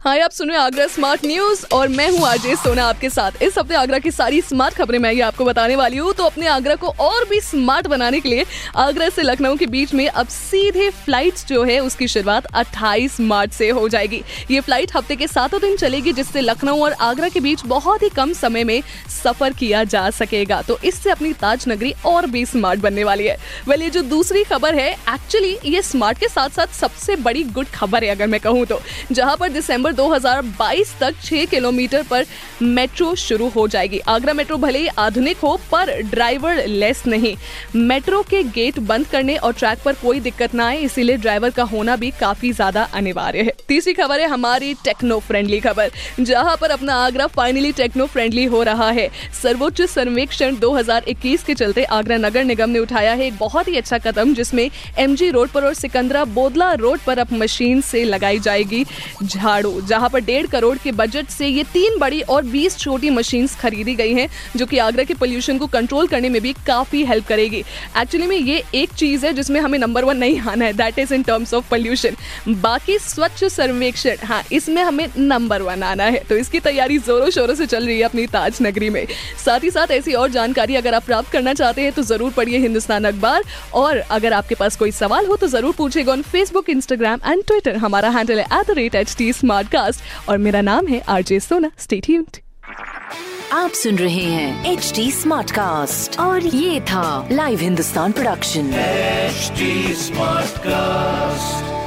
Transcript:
हाय, आप सुन रहे हैं आगरा स्मार्ट न्यूज़ और मैं हूँ अजय सोना आपके साथ। इस हफ़्ते आगरा की सारी स्मार्ट खबरें मैं ये आपको बताने वाली हूँ। तो अपने आगरा को और भी स्मार्ट बनाने के लिए आगरा से लखनऊ के बीच में अब सीधे फ़्लाइट जो है, उसकी शुरुआत 28 मार्च से हो जाएगी। ये फ़्लाइट हफ़्ते के सातों दिन चलेगी, जिससे लखनऊ और आगरा के बीच बहुत ही कम समय में सफ़र किया जा सकेगा। तो इससे अपनी ताज नगरी और भी स्मार्ट बनने वाली है। वेल, ये जो दूसरी खबर है एक्चुअली ये स्मार्ट के साथ साथ सबसे बड़ी गुड खबर है, अगर मैं कहूँ तो। जहाँ पर दिसंबर 2022 तक 6 किलोमीटर पर मेट्रो शुरू हो जाएगी। आगरा मेट्रो भले ही आधुनिक हो, पर ड्राइवर लेस नहीं। मेट्रो के गेट बंद करने और ट्रैक पर कोई दिक्कत ना आए, इसीलिए ड्राइवर का होना भी काफ़ी ज़्यादा अनिवार्य है। तीसरी खबर है हमारी टेक्नो फ्रेंडली खबर, जहाँ पर अपना आगरा फाइनली टेक्नो फ्रेंडली हो रहा है। सर्वोच्च सर्वेक्षण 2021 के चलते आगरा नगर निगम ने उठाया है एक बहुत ही अच्छा कदम, जिसमें एमजी रोड पर और सिकंदरा बोदला रोड पर अब मशीन से लगाई जाएगी झाड़ू। जहाँ पर डेढ़ करोड़ के बजट से ये तीन बड़ी और बीस छोटी मशीन खरीदी गई हैं, जो कि आगरा के पोल्यूशन को कंट्रोल करने में भी काफ़ी हेल्प करेगी। एक्चुअली में ये एक चीज़ है जिसमें हमें नंबर वन नहीं आना है that is in terms of pollution बाकी स्वच्छ सर्वेक्षण हाँ इसमें हमें नंबर वन आना है। तो इसकी तैयारी जोरों शोरों से चल रही है अपनी ताज नगरी में। साथ ही साथ ऐसी और जानकारी अगर आप प्राप्त करना चाहते हैं तो ज़रूर पढ़िए हिंदुस्तान अखबार। और अगर आपके पास कोई सवाल हो तो ज़रूर पूछेगा on Facebook Instagram and Twitter हमारा हैंडल है at the rate H T और मेरा नाम है आरजे सोना। स्टे ट्यून्ड आप सुन रहे हैं एच डी स्मार्ट कास्ट और ये था Live Hindustan production smart Smartcast.